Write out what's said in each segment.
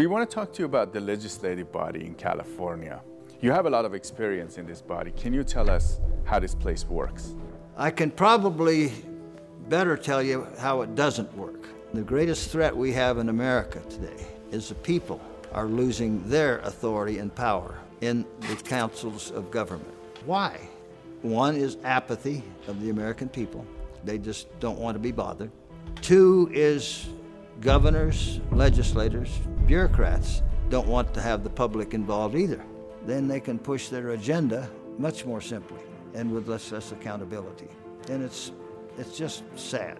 We want to talk to you about the legislative body in California. You have a lot of experience in this body. Can you tell us how this place works? I can probably better tell you how it doesn't work. The greatest threat we have in America today is the people are losing their authority and power in the councils of government. Why? One is apathy of the American people. They just don't want to be bothered. Two is governors, legislators, bureaucrats don't want to have the public involved either. Then they can push their agenda much more simply and with less, less accountability. And it's, it's just sad.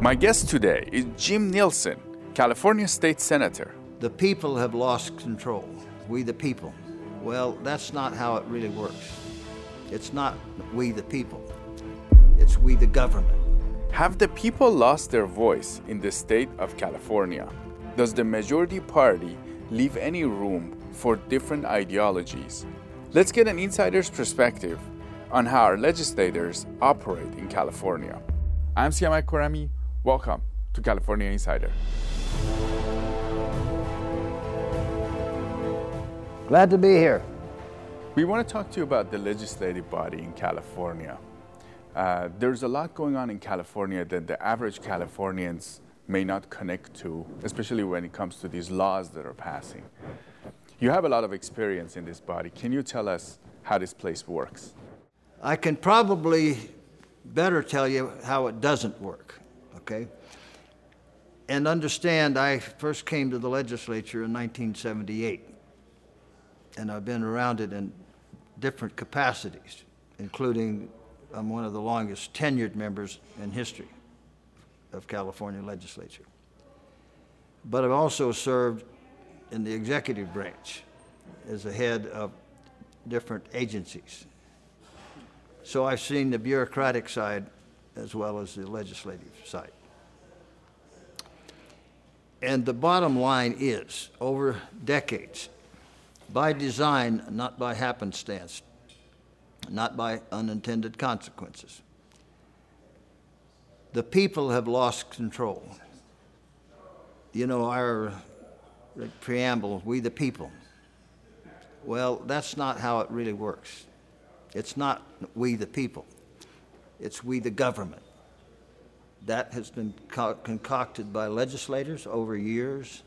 My guest today is Jim Nielsen, California State Senator. The people have lost control. We the people. Well, that's not how it really works. It's not we the people. It's we the government. Have the people lost their voice in the state of California? Does the majority party leave any room for different ideologies? Let's get an insider's perspective on how our legislators operate in California. I'm Siamak Korami. Welcome to California Insider. Glad to be here. We want to talk to you about the legislative body in California. Uh, there's a lot going on in California that the average Californians may not connect to, especially when it comes to these laws that are passing. You have a lot of experience in this body. Can you tell us how this place works? I can probably better tell you how it doesn't work, okay? And understand, I first came to the legislature in 1978 and I've been around it in different capacities, including I'm one of the longest tenured members in history of California legislature. But I've also served in the executive branch as the head of different agencies. So I've seen the bureaucratic side as well as the legislative side. And the bottom line is, over decades, by design, not by happenstance, not by unintended consequences. The people have lost control. You know, our preamble, we the people. Well, that's not how it really works. It's not we the people, it's we the government. That has been co concocted by legislators over years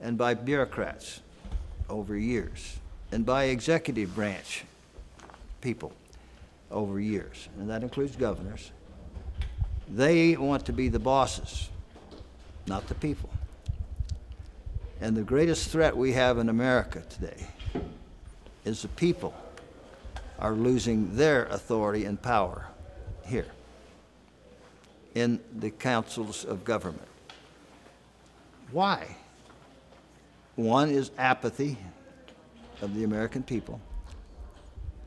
and by bureaucrats over years, and by executive branch people over years, and that includes governors. They want to be the bosses, not the people. And the greatest threat we have in America today is the people are losing their authority and power here in the councils of government. Why? One is apathy of the American people.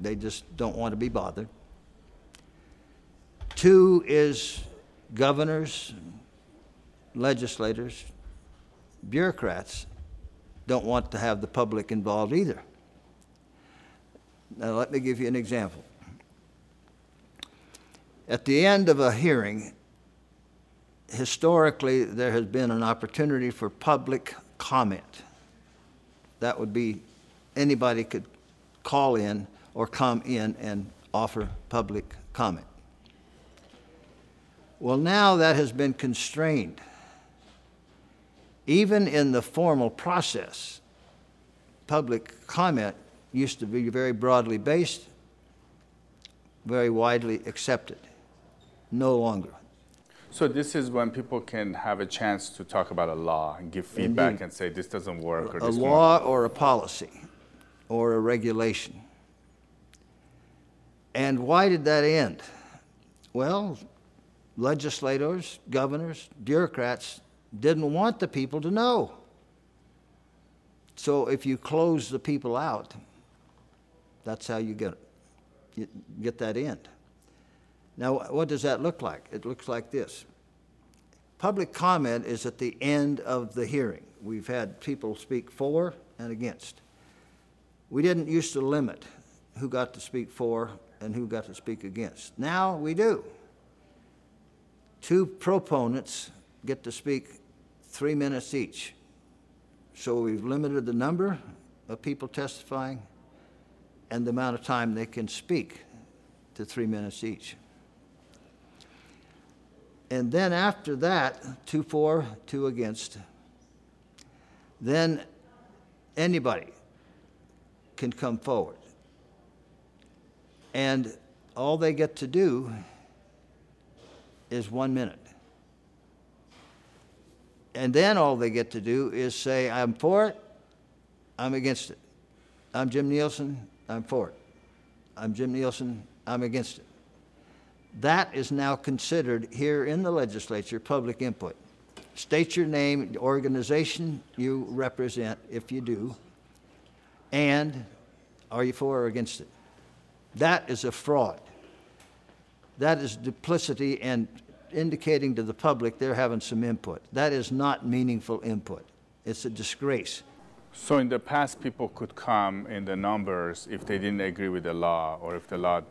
They just don't want to be bothered. Two is governors, legislators, bureaucrats don't want to have the public involved either. Now, let me give you an example. At the end of a hearing, historically, there has been an opportunity for public comment. That would be anybody could call in or come in and offer public comment. Well, now that has been constrained. Even in the formal process, public comment used to be very broadly based, very widely accepted. No longer. So this is when people can have a chance to talk about a law and give feedback Indeed. and say this doesn't work or this. a law or a policy or a regulation. And why did that end? Well, legislators, governors, bureaucrats didn't want the people to know. So if you close the people out, that's how you get, you get that end. Now, what does that look like? It looks like this. Public comment is at the end of the hearing. We've had people speak for and against. We didn't used to limit who got to speak for and who got to speak against. Now we do. Two proponents get to speak three minutes each. So we've limited the number of people testifying and the amount of time they can speak to three minutes each. And then after that, two for, two against, then anybody can come forward. And all they get to do is one minute. And then all they get to do is say, I'm for it, I'm against it. I'm Jim Nielsen, I'm for it. I'm Jim Nielsen, I'm against it. That is now considered here in the legislature public input. State your name, organization you represent, if you do, and are you for or against it? That is a fraud. That is duplicity and indicating to the public they're having some input. That is not meaningful input. It's a disgrace. So in the past, people could come in the numbers if they didn't agree with the law or if the law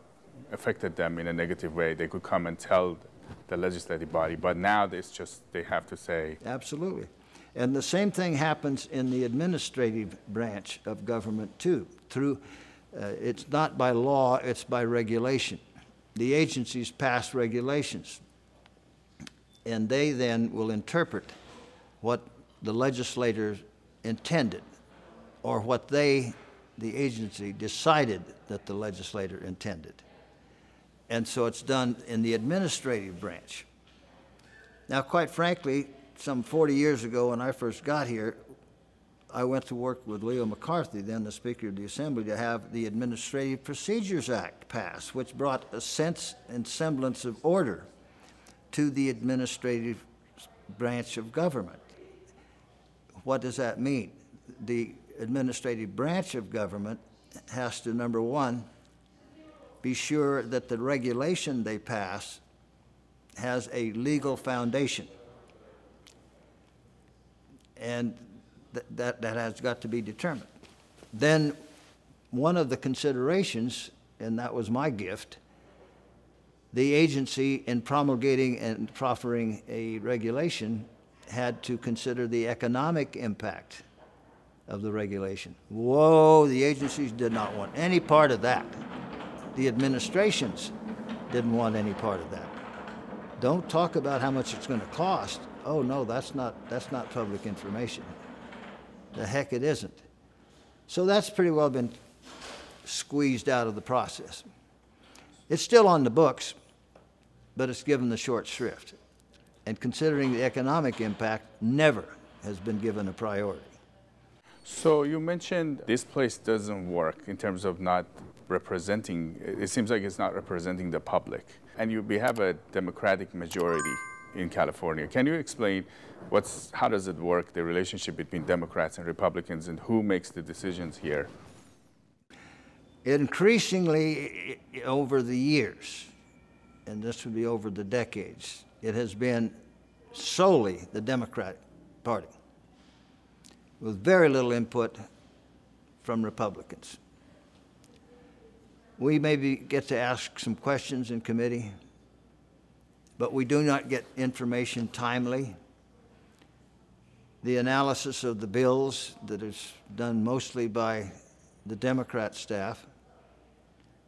affected them in a negative way. They could come and tell the legislative body. But now it's just they have to say. Absolutely. And the same thing happens in the administrative branch of government too. Through, uh, it's not by law, it's by regulation. The agencies pass regulations and they then will interpret what the legislators intended or what they, the agency, decided that the legislator intended. And so it's done in the administrative branch. Now, quite frankly, some 40 years ago when I first got here, I went to work with Leo McCarthy, then the Speaker of the Assembly, to have the Administrative Procedures Act passed, which brought a sense and semblance of order to the administrative branch of government. What does that mean? The administrative branch of government has to, number one, be sure that the regulation they pass has a legal foundation. And th- that, that has got to be determined. Then, one of the considerations, and that was my gift, the agency, in promulgating and proffering a regulation, had to consider the economic impact of the regulation. Whoa, the agencies did not want any part of that. The administrations didn't want any part of that. Don't talk about how much it's going to cost. Oh no, that's not that's not public information. The heck it isn't. So that's pretty well been squeezed out of the process. It's still on the books, but it's given the short shrift. And considering the economic impact, never has been given a priority. So you mentioned this place doesn't work in terms of not representing, it seems like it's not representing the public. And you we have a Democratic majority in California. Can you explain what's, how does it work, the relationship between Democrats and Republicans, and who makes the decisions here? Increasingly, over the years, and this would be over the decades, it has been solely the Democratic Party, with very little input from Republicans. We maybe get to ask some questions in committee, but we do not get information timely. The analysis of the bills that is done mostly by the Democrat staff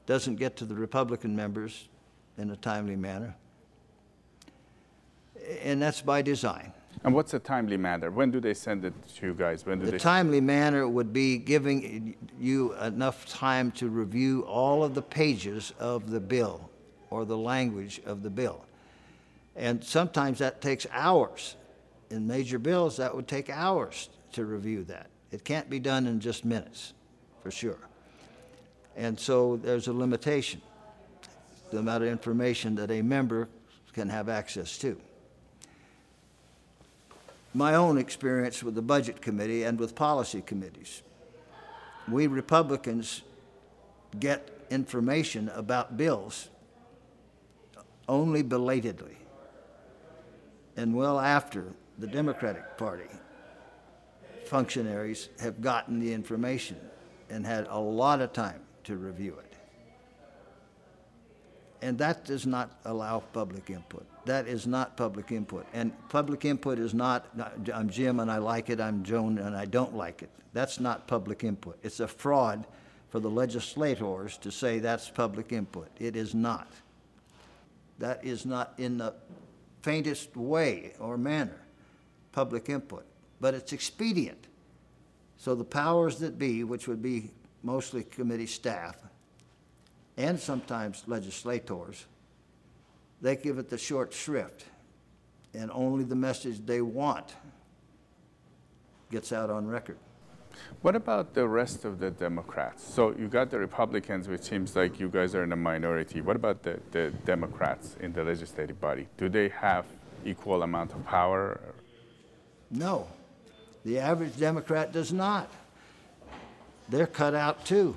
doesn't get to the Republican members in a timely manner. And that's by design. And what's a timely manner? When do they send it to you guys? When do The they? timely manner would be giving you enough time to review all of the pages of the bill or the language of the bill. And sometimes that takes hours. In major bills, that would take hours to review that. It can't be done in just minutes, for sure. And so there's a limitation the amount of information that a member can have access to. My own experience with the Budget Committee and with policy committees. We Republicans get information about bills only belatedly and well after the Democratic Party functionaries have gotten the information and had a lot of time to review it. And that does not allow public input. That is not public input. And public input is not, I'm Jim and I like it, I'm Joan and I don't like it. That's not public input. It's a fraud for the legislators to say that's public input. It is not. That is not in the faintest way or manner public input, but it's expedient. So the powers that be, which would be mostly committee staff and sometimes legislators, they give it the short shrift, and only the message they want gets out on record. What about the rest of the Democrats? So you got the Republicans, which seems like you guys are in a minority. What about the, the Democrats in the legislative body? Do they have equal amount of power? No, the average Democrat does not. They're cut out too.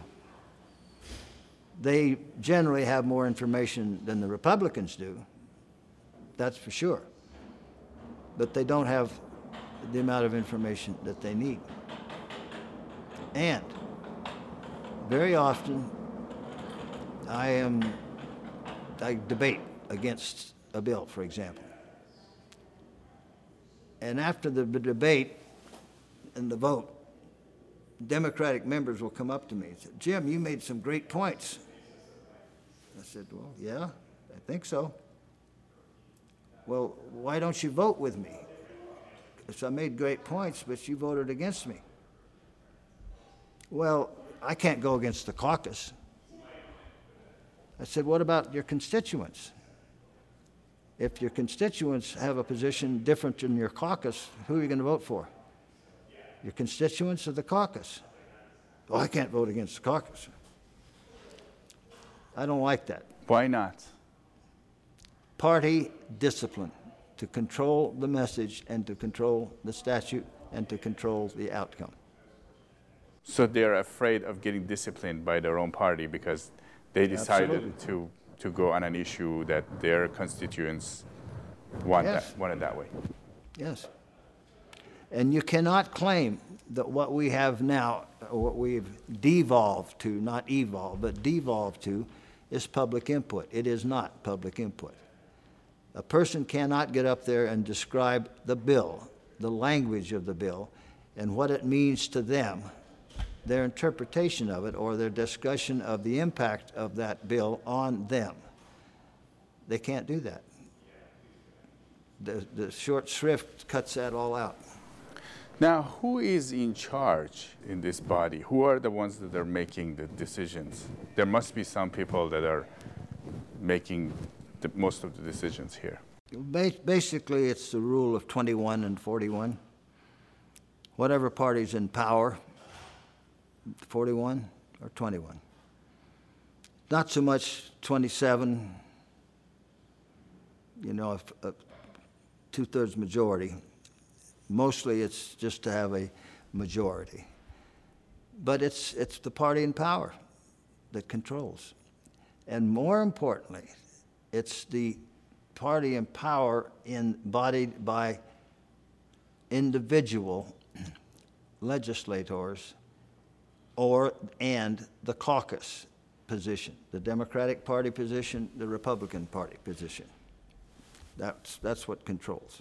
They generally have more information than the Republicans do, that's for sure. But they don't have the amount of information that they need. And very often, I am, I debate against a bill, for example. And after the debate and the vote, Democratic members will come up to me and say, Jim, you made some great points. I said, Well, yeah, I think so. Well, why don't you vote with me? Because I made great points, but you voted against me. Well, I can't go against the caucus. I said, What about your constituents? If your constituents have a position different than your caucus, who are you going to vote for? Your constituents or the caucus? Well, I can't vote against the caucus. I don't like that. Why not? Party discipline to control the message and to control the statute and to control the outcome. So they're afraid of getting disciplined by their own party because they decided to, to go on an issue that their constituents want Yes. that, want it that way. Yes. And you cannot claim that what we have now, what we've devolved to, not evolved, but devolved to, is public input. It is not public input. A person cannot get up there and describe the bill, the language of the bill, and what it means to them, their interpretation of it, or their discussion of the impact of that bill on them. They can't do that. The, the short shrift cuts that all out. Now, who is in charge in this body? Who are the ones that are making the decisions? There must be some people that are making the, most of the decisions here. Basically, it's the rule of 21 and 41. Whatever party's in power, 41 or 21. Not so much 27, you know, if a two-thirds majority. Mostly, it's just to have a majority. But it's, it's the party in power that controls. And more importantly, it's the party in power embodied by individual legislators or and the caucus position, the Democratic Party position, the Republican Party position. That's, that's what controls.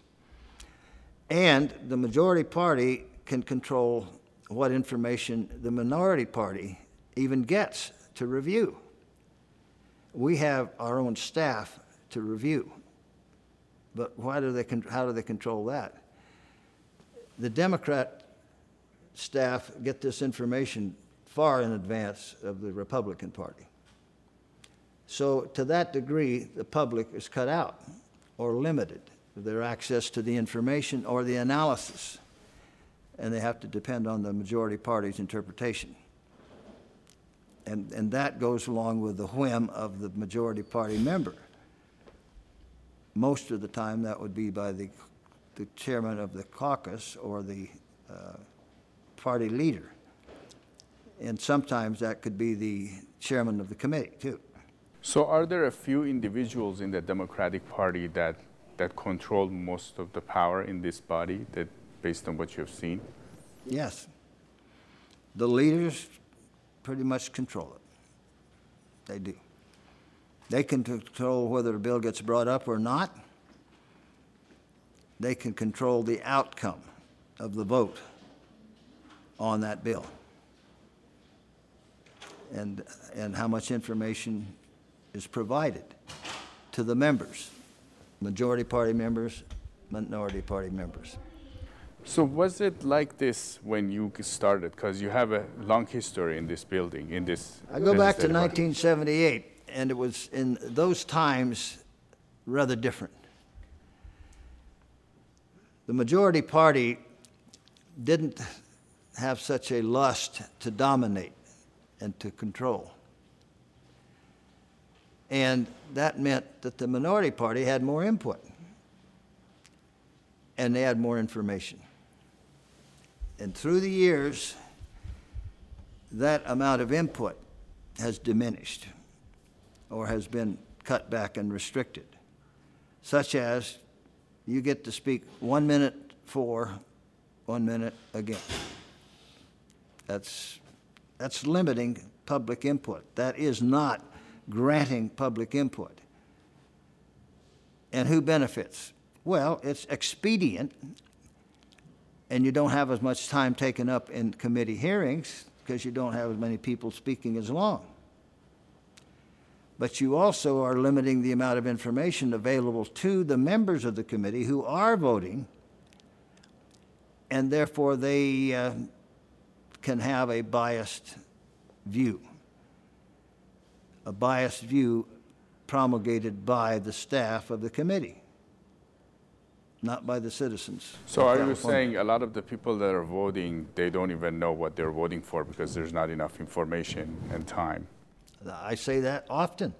And the majority party can control what information the minority party even gets to review. We have our own staff to review. But why do they, how do they control that? The Democrat staff get this information far in advance of the Republican Party. So, to that degree, the public is cut out or limited their access to the information or the analysis, and they have to depend on the majority party's interpretation. And, and that goes along with the whim of the majority party member. Most of the time, that would be by the, the chairman of the caucus or the uh, party leader. And sometimes that could be the chairman of the committee, too. So, are there a few individuals in the Democratic Party that, that control most of the power in this body, that, based on what you've seen? Yes. The leaders pretty much control it. They do. They can control whether a bill gets brought up or not. They can control the outcome of the vote on that bill. And, and how much information is provided to the members, majority party members, minority party members. So was it like this when you started? Because you have a long history in this building, in this. I go back to legislative 1978, and it was in those times rather different. The majority party didn't have such a lust to dominate and to control. And that meant that the minority party had more input and they had more information. And through the years, that amount of input has diminished or has been cut back and restricted, such as you get to speak one minute for, one minute against. That's, that's limiting public input. That is not granting public input. And who benefits? Well, it's expedient, and you don't have as much time taken up in committee hearings because you don't have as many people speaking as long. But you also are limiting the amount of information available to the members of the committee who are voting, and therefore they uh, can have a biased view. A biased view promulgated by the staff of the committee, not by the citizens. So are you saying a lot of the people that are voting, they don't even know what they're voting for because there's not enough information and time? I say that often.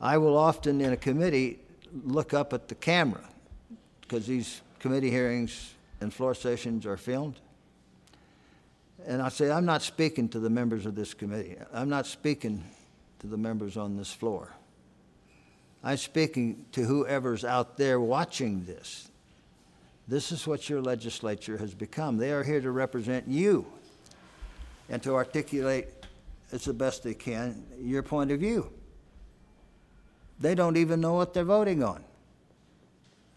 I will often, in a committee, look up at the camera, because these committee hearings and floor sessions are filmed. And I say, I'm not speaking to the members of this committee. I'm not speaking to the members on this floor. I'm speaking to whoever's out there watching this. This is what your legislature has become. They are here to represent you and to articulate as the best they can your point of view. They don't even know what they're voting on.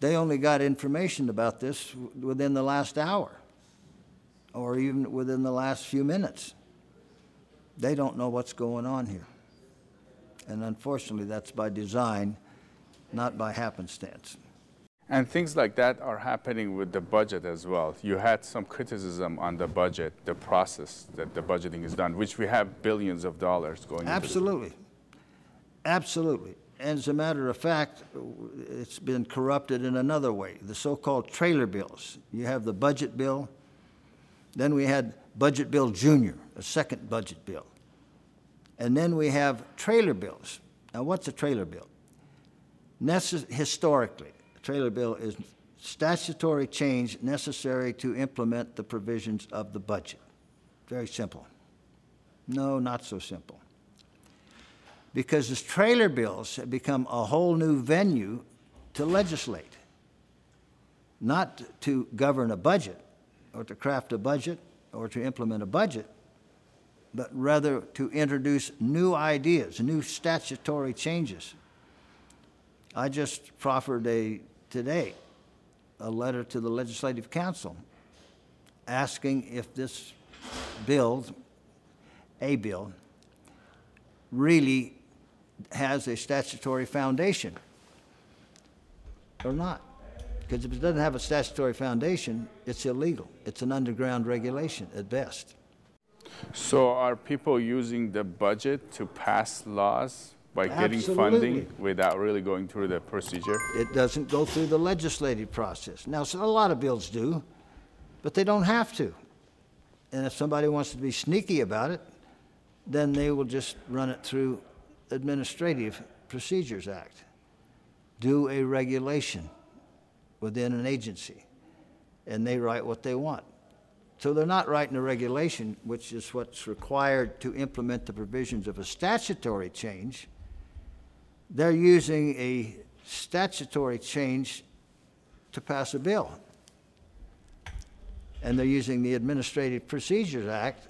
They only got information about this within the last hour or even within the last few minutes. They don't know what's going on here. And unfortunately, that's by design, not by happenstance. And things like that are happening with the budget as well. You had some criticism on the budget, the process that the budgeting is done, which we have billions of dollars going. Absolutely. Absolutely. And as a matter of fact, it's been corrupted in another way. The so-called trailer bills. You have the budget bill, then we had Budget Bill Junior, a second budget bill. And then we have trailer bills. Now, what's a trailer bill? Necess- historically, a trailer bill is statutory change necessary to implement the provisions of the budget. Very simple. No, not so simple. Because these trailer bills have become a whole new venue to legislate, not to govern a budget or to craft a budget or to implement a budget, but rather to introduce new ideas, new statutory changes. I just proffered a, today, a letter to the Legislative Counsel asking if this bill, a bill, really has a statutory foundation or not. Because if it doesn't have a statutory foundation, it's illegal. It's an underground regulation at best. So are people using the budget to pass laws by getting funding without really going through the procedure? It doesn't go through the legislative process. Now, so a lot of bills do, but they don't have to. And if somebody wants to be sneaky about it, then they will just run it through Administrative Procedures Act. Do a regulation within an agency, and they write what they want. So they're not writing a regulation, which is what's required to implement the provisions of a statutory change. They're using a statutory change to pass a bill. And they're using the Administrative Procedures Act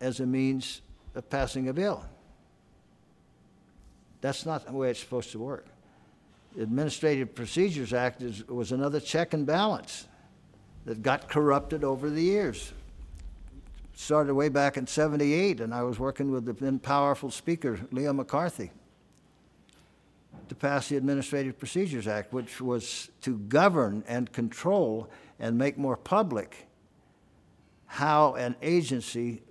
as a means of passing a bill. That's not the way it's supposed to work. Administrative Procedures Act is, was another check and balance that got corrupted over the years. Started way back in 78, and I was working with the then powerful Speaker, Leo McCarthy, to pass the Administrative Procedures Act, which was to govern and control and make more public how an agency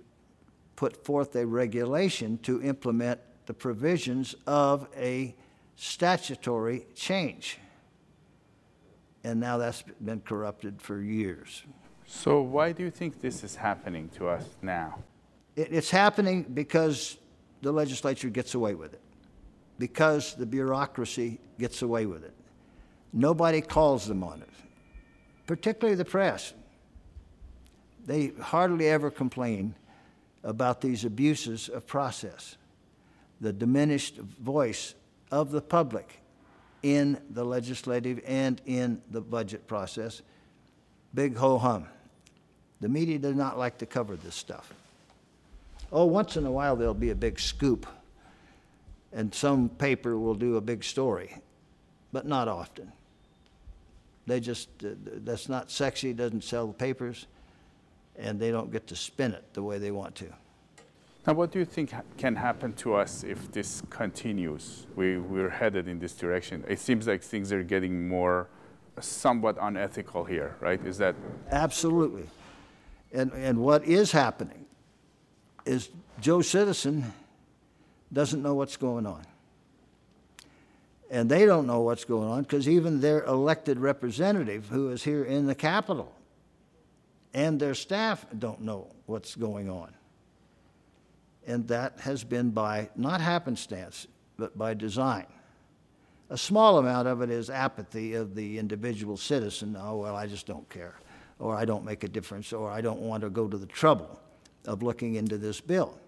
put forth a regulation to implement the provisions of a statutory change. And now that's been corrupted for years. So, why do you think this is happening to us now? It's happening because the legislature gets away with it, because the bureaucracy gets away with it. Nobody calls them on it, particularly the press. They hardly ever complain about these abuses of process, the diminished voice of the public in the legislative and in the budget process. Big ho hum. The media does not like to cover this stuff. Oh, once in a while there'll be a big scoop, and some paper will do a big story, but not often. They just, uh, that's not sexy, doesn't sell the papers and they don't get to spin it the way they want to. Now, what do you think can happen to us if this continues? We, we're headed in this direction. It seems like things are getting more somewhat unethical here, right? Is that? Absolutely. And, and what is happening is Joe Citizen doesn't know what's going on. And they don't know what's going on because even their elected representative, who is here in the Capitol, and their staff don't know what's going on. And that has been by not happenstance, but by design. A small amount of it is apathy of the individual citizen. Oh, well, I just don't care, or I don't make a difference, or I don't want to go to the trouble of looking into this bill.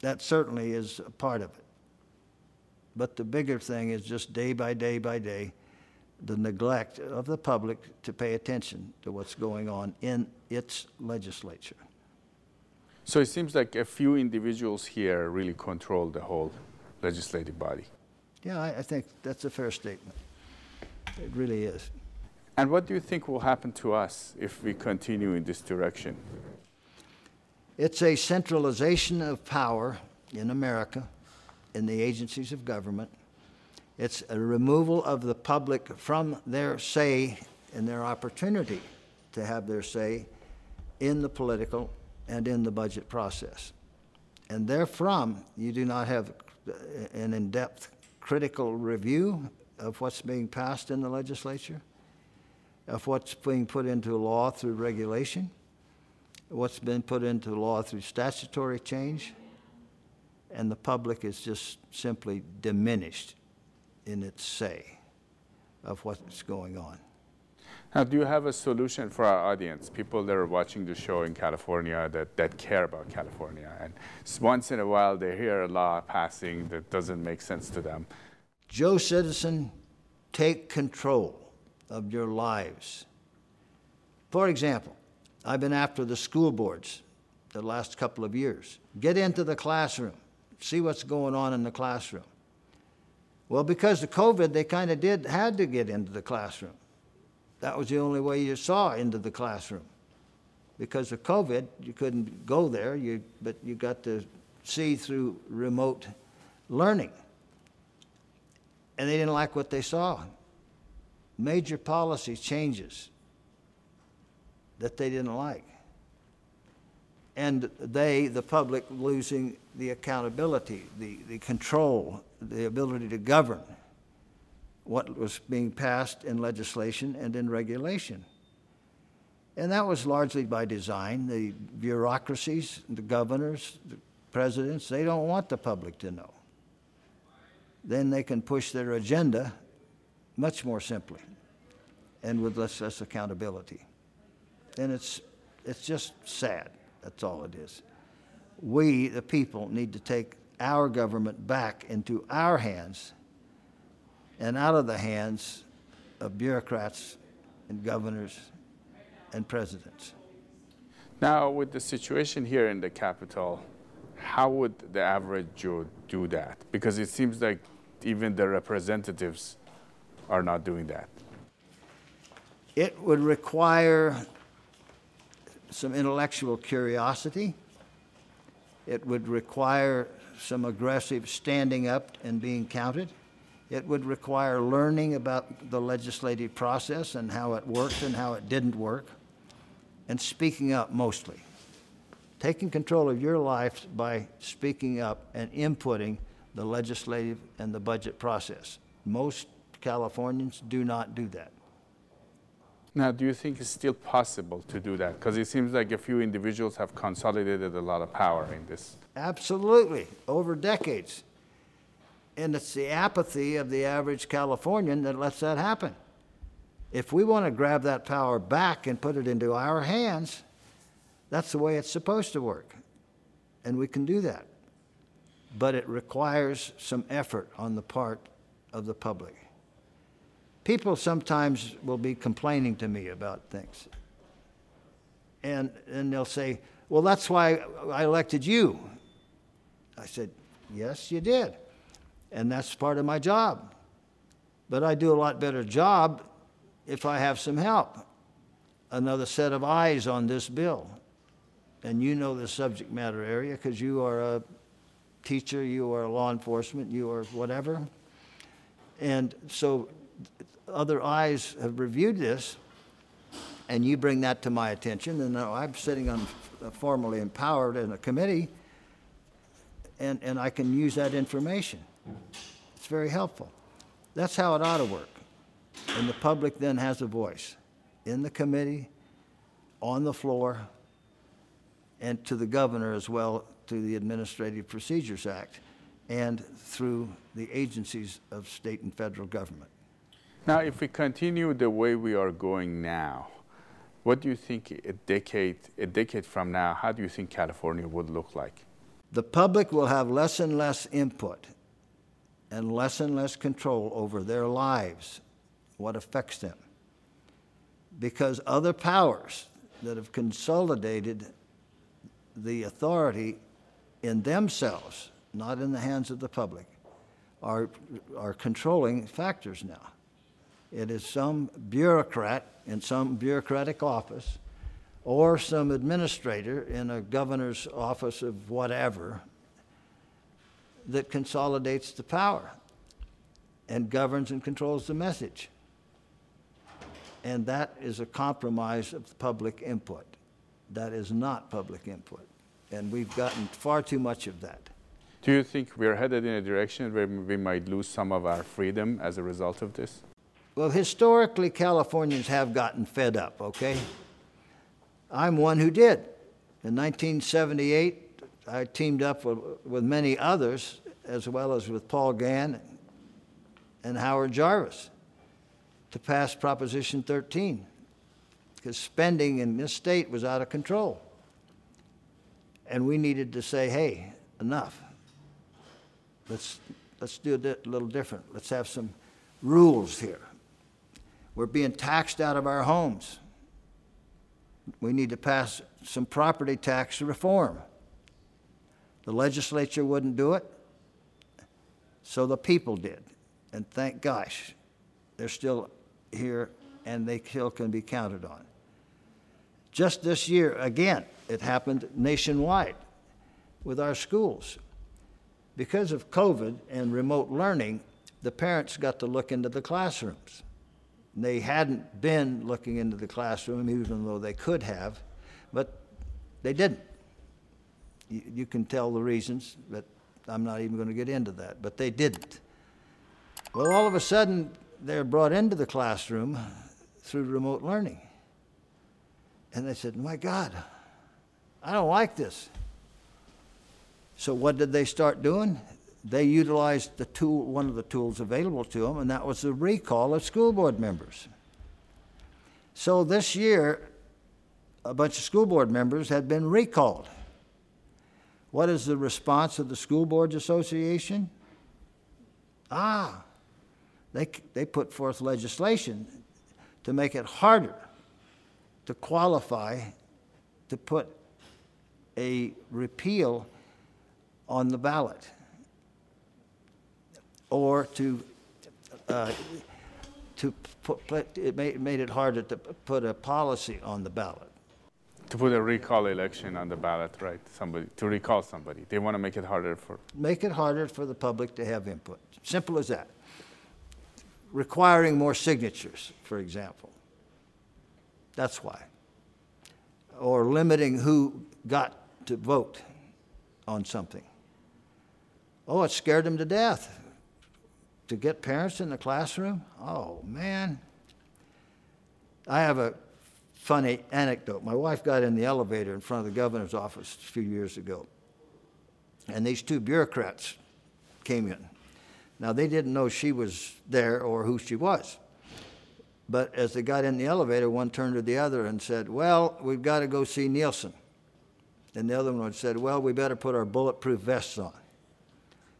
That certainly is a part of it. But the bigger thing is just day by day by day, the neglect of the public to pay attention to what's going on in its legislature. So it seems like a few individuals here really control the whole legislative body. Yeah, I, I think that's a fair statement. It really is. And what do you think will happen to us if we continue in this direction? It's a centralization of power in America, in the agencies of government, it's a removal of the public from their say and their opportunity to have their say in the political and in the budget process. And therefrom, you do not have an in depth critical review of what's being passed in the legislature, of what's being put into law through regulation, what's been put into law through statutory change, and the public is just simply diminished in its say of what's going on. Now, do you have a solution for our audience, people that are watching the show in California that, that care about California? And once in a while they hear a law passing that doesn't make sense to them. Joe Citizen, take control of your lives. For example, I've been after the school boards the last couple of years. Get into the classroom, see what's going on in the classroom. Well, because of COVID, they kind of did had to get into the classroom. That was the only way you saw into the classroom. Because of COVID, you couldn't go there, you, but you got to see through remote learning. And they didn't like what they saw. Major policy changes that they didn't like. And they, the public, losing the accountability, the, the control, the ability to govern what was being passed in legislation and in regulation. And that was largely by design. The bureaucracies, the governors, the presidents, they don't want the public to know. Then they can push their agenda much more simply and with less, less accountability. And it's, it's just sad. That's all it is. We, the people, need to take our government back into our hands and out of the hands of bureaucrats and governors and presidents. Now, with the situation here in the Capitol, how would the average Joe do that? Because it seems like even the representatives are not doing that. It would require some intellectual curiosity. It would require some aggressive standing up and being counted. It would require learning about the legislative process and how it worked and how it didn't work, and speaking up mostly. Taking control of your life by speaking up and inputting the legislative and the budget process. Most Californians do not do that. Now, do you think it's still possible to do that? Because it seems like a few individuals have consolidated a lot of power in this. Absolutely, over decades. And it's the apathy of the average Californian that lets that happen. If we want to grab that power back and put it into our hands, that's the way it's supposed to work. And we can do that. But it requires some effort on the part of the public people sometimes will be complaining to me about things. And, and they'll say, Well, that's why I elected you. I said, Yes, you did. And that's part of my job. But I do a lot better job if I have some help, another set of eyes on this bill. And you know the subject matter area because you are a teacher, you are law enforcement, you are whatever. And so other eyes have reviewed this, and you bring that to my attention, and now I'm sitting on uh, formally empowered in a committee, and, and I can use that information. It's very helpful. That's how it ought to work. And the public then has a voice in the committee, on the floor, and to the governor as well, through the Administrative Procedures Act, and through the agencies of state and federal government. Now, if we continue the way we are going now, what do you think a decade, a decade from now, how do you think California would look like? The public will have less and less input and less and less control over their lives, what affects them. Because other powers that have consolidated the authority in themselves, not in the hands of the public, are, are controlling factors now. It is some bureaucrat in some bureaucratic office or some administrator in a governor's office of whatever that consolidates the power and governs and controls the message. And that is a compromise of public input. That is not public input. And we've gotten far too much of that. Do you think we're headed in a direction where we might lose some of our freedom as a result of this? Well, historically, Californians have gotten fed up, okay? I'm one who did. In 1978, I teamed up with, with many others, as well as with Paul Gann and Howard Jarvis, to pass Proposition 13, because spending in this state was out of control. And we needed to say, hey, enough. Let's, let's do it a little different. Let's have some rules here. We're being taxed out of our homes. We need to pass some property tax reform. The legislature wouldn't do it, so the people did. And thank gosh, they're still here and they still can be counted on. Just this year, again, it happened nationwide with our schools. Because of COVID and remote learning, the parents got to look into the classrooms. They hadn't been looking into the classroom, even though they could have, but they didn't. You, you can tell the reasons, but I'm not even going to get into that, but they didn't. Well, all of a sudden, they're brought into the classroom through remote learning. And they said, My God, I don't like this. So, what did they start doing? they utilized the tool, one of the tools available to them, and that was the recall of school board members. So this year, a bunch of school board members had been recalled. What is the response of the School Boards Association? Ah, they, they put forth legislation to make it harder to qualify to put a repeal on the ballot or to, uh, to put, it made it harder to put a policy on the ballot. To put a recall election on the ballot, right? Somebody to recall somebody. They want to make it harder for. Make it harder for the public to have input. Simple as that. Requiring more signatures, for example. That's why. Or limiting who got to vote on something. Oh, it scared them to death. To get parents in the classroom? Oh, man. I have a funny anecdote. My wife got in the elevator in front of the governor's office a few years ago, and these two bureaucrats came in. Now, they didn't know she was there or who she was. But as they got in the elevator, one turned to the other and said, Well, we've got to go see Nielsen. And the other one said, Well, we better put our bulletproof vests on.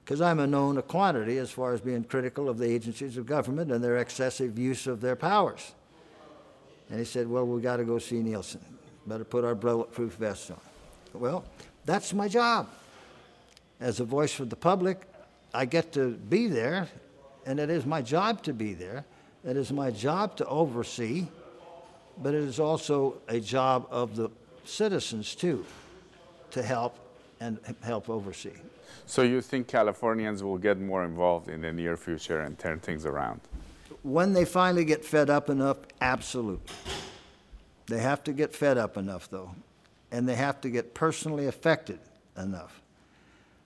Because I'm a known quantity as far as being critical of the agencies of government and their excessive use of their powers. And he said, Well, we got to go see Nielsen. Better put our bulletproof vests on. Well, that's my job. As a voice for the public, I get to be there, and it is my job to be there. It is my job to oversee, but it is also a job of the citizens, too, to help and help oversee. So you think Californians will get more involved in the near future and turn things around? When they finally get fed up enough, absolutely. They have to get fed up enough, though, and they have to get personally affected enough.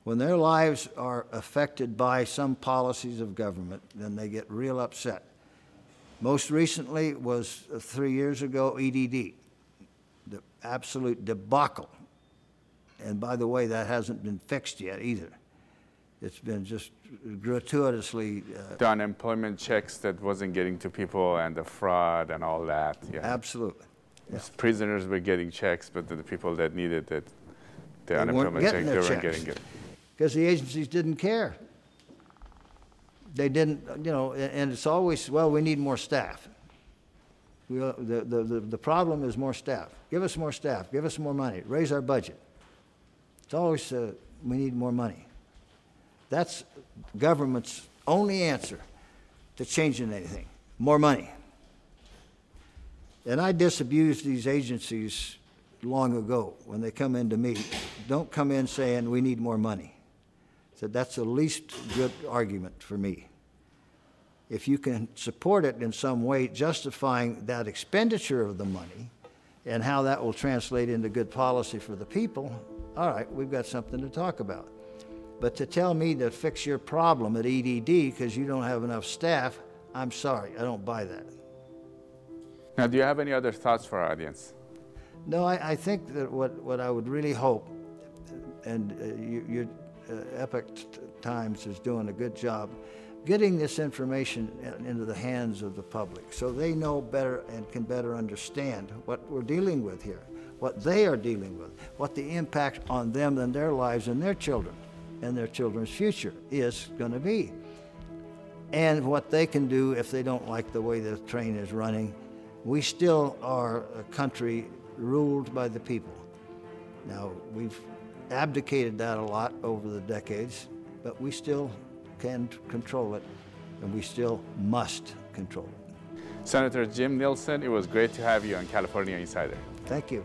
When their lives are affected by some policies of government, then they get real upset. Most recently was uh, three years ago, EDD, the absolute debacle. And by the way, that hasn't been fixed yet either. It's been just gratuitously uh, The unemployment checks that wasn't getting to people and the fraud and all that. Yeah. absolutely. Yes, Prisoners were getting checks, but the people that needed it, the weren't unemployment check, they weren't getting it. because the agencies didn't care. They didn't, you know, and it's always, well, we need more staff. We, uh, the, the, the, the problem is more staff. Give us more staff, give us more money, raise our budget. It's always, uh, we need more money. That's government's only answer to changing anything, more money. And I disabused these agencies long ago when they come in to meet. Don't come in saying, we need more money. Said, that's the least good argument for me. If you can support it in some way, justifying that expenditure of the money and how that will translate into good policy for the people, all right, we've got something to talk about. But to tell me to fix your problem at EDD because you don't have enough staff, I'm sorry, I don't buy that. Now, do you have any other thoughts for our audience? No, I, I think that what, what I would really hope, and uh, you, your uh, Epoch Times is doing a good job, getting this information into the hands of the public so they know better and can better understand what we're dealing with here, what they are dealing with, what the impact on them and their lives and their children and their children's future is going to be and what they can do if they don't like the way the train is running. We still are a country ruled by the people. Now, we've abdicated that a lot over the decades, but we still can control it, and we still must control it. Senator Jim Nielsen, it was great to have you on California Insider. Thank you.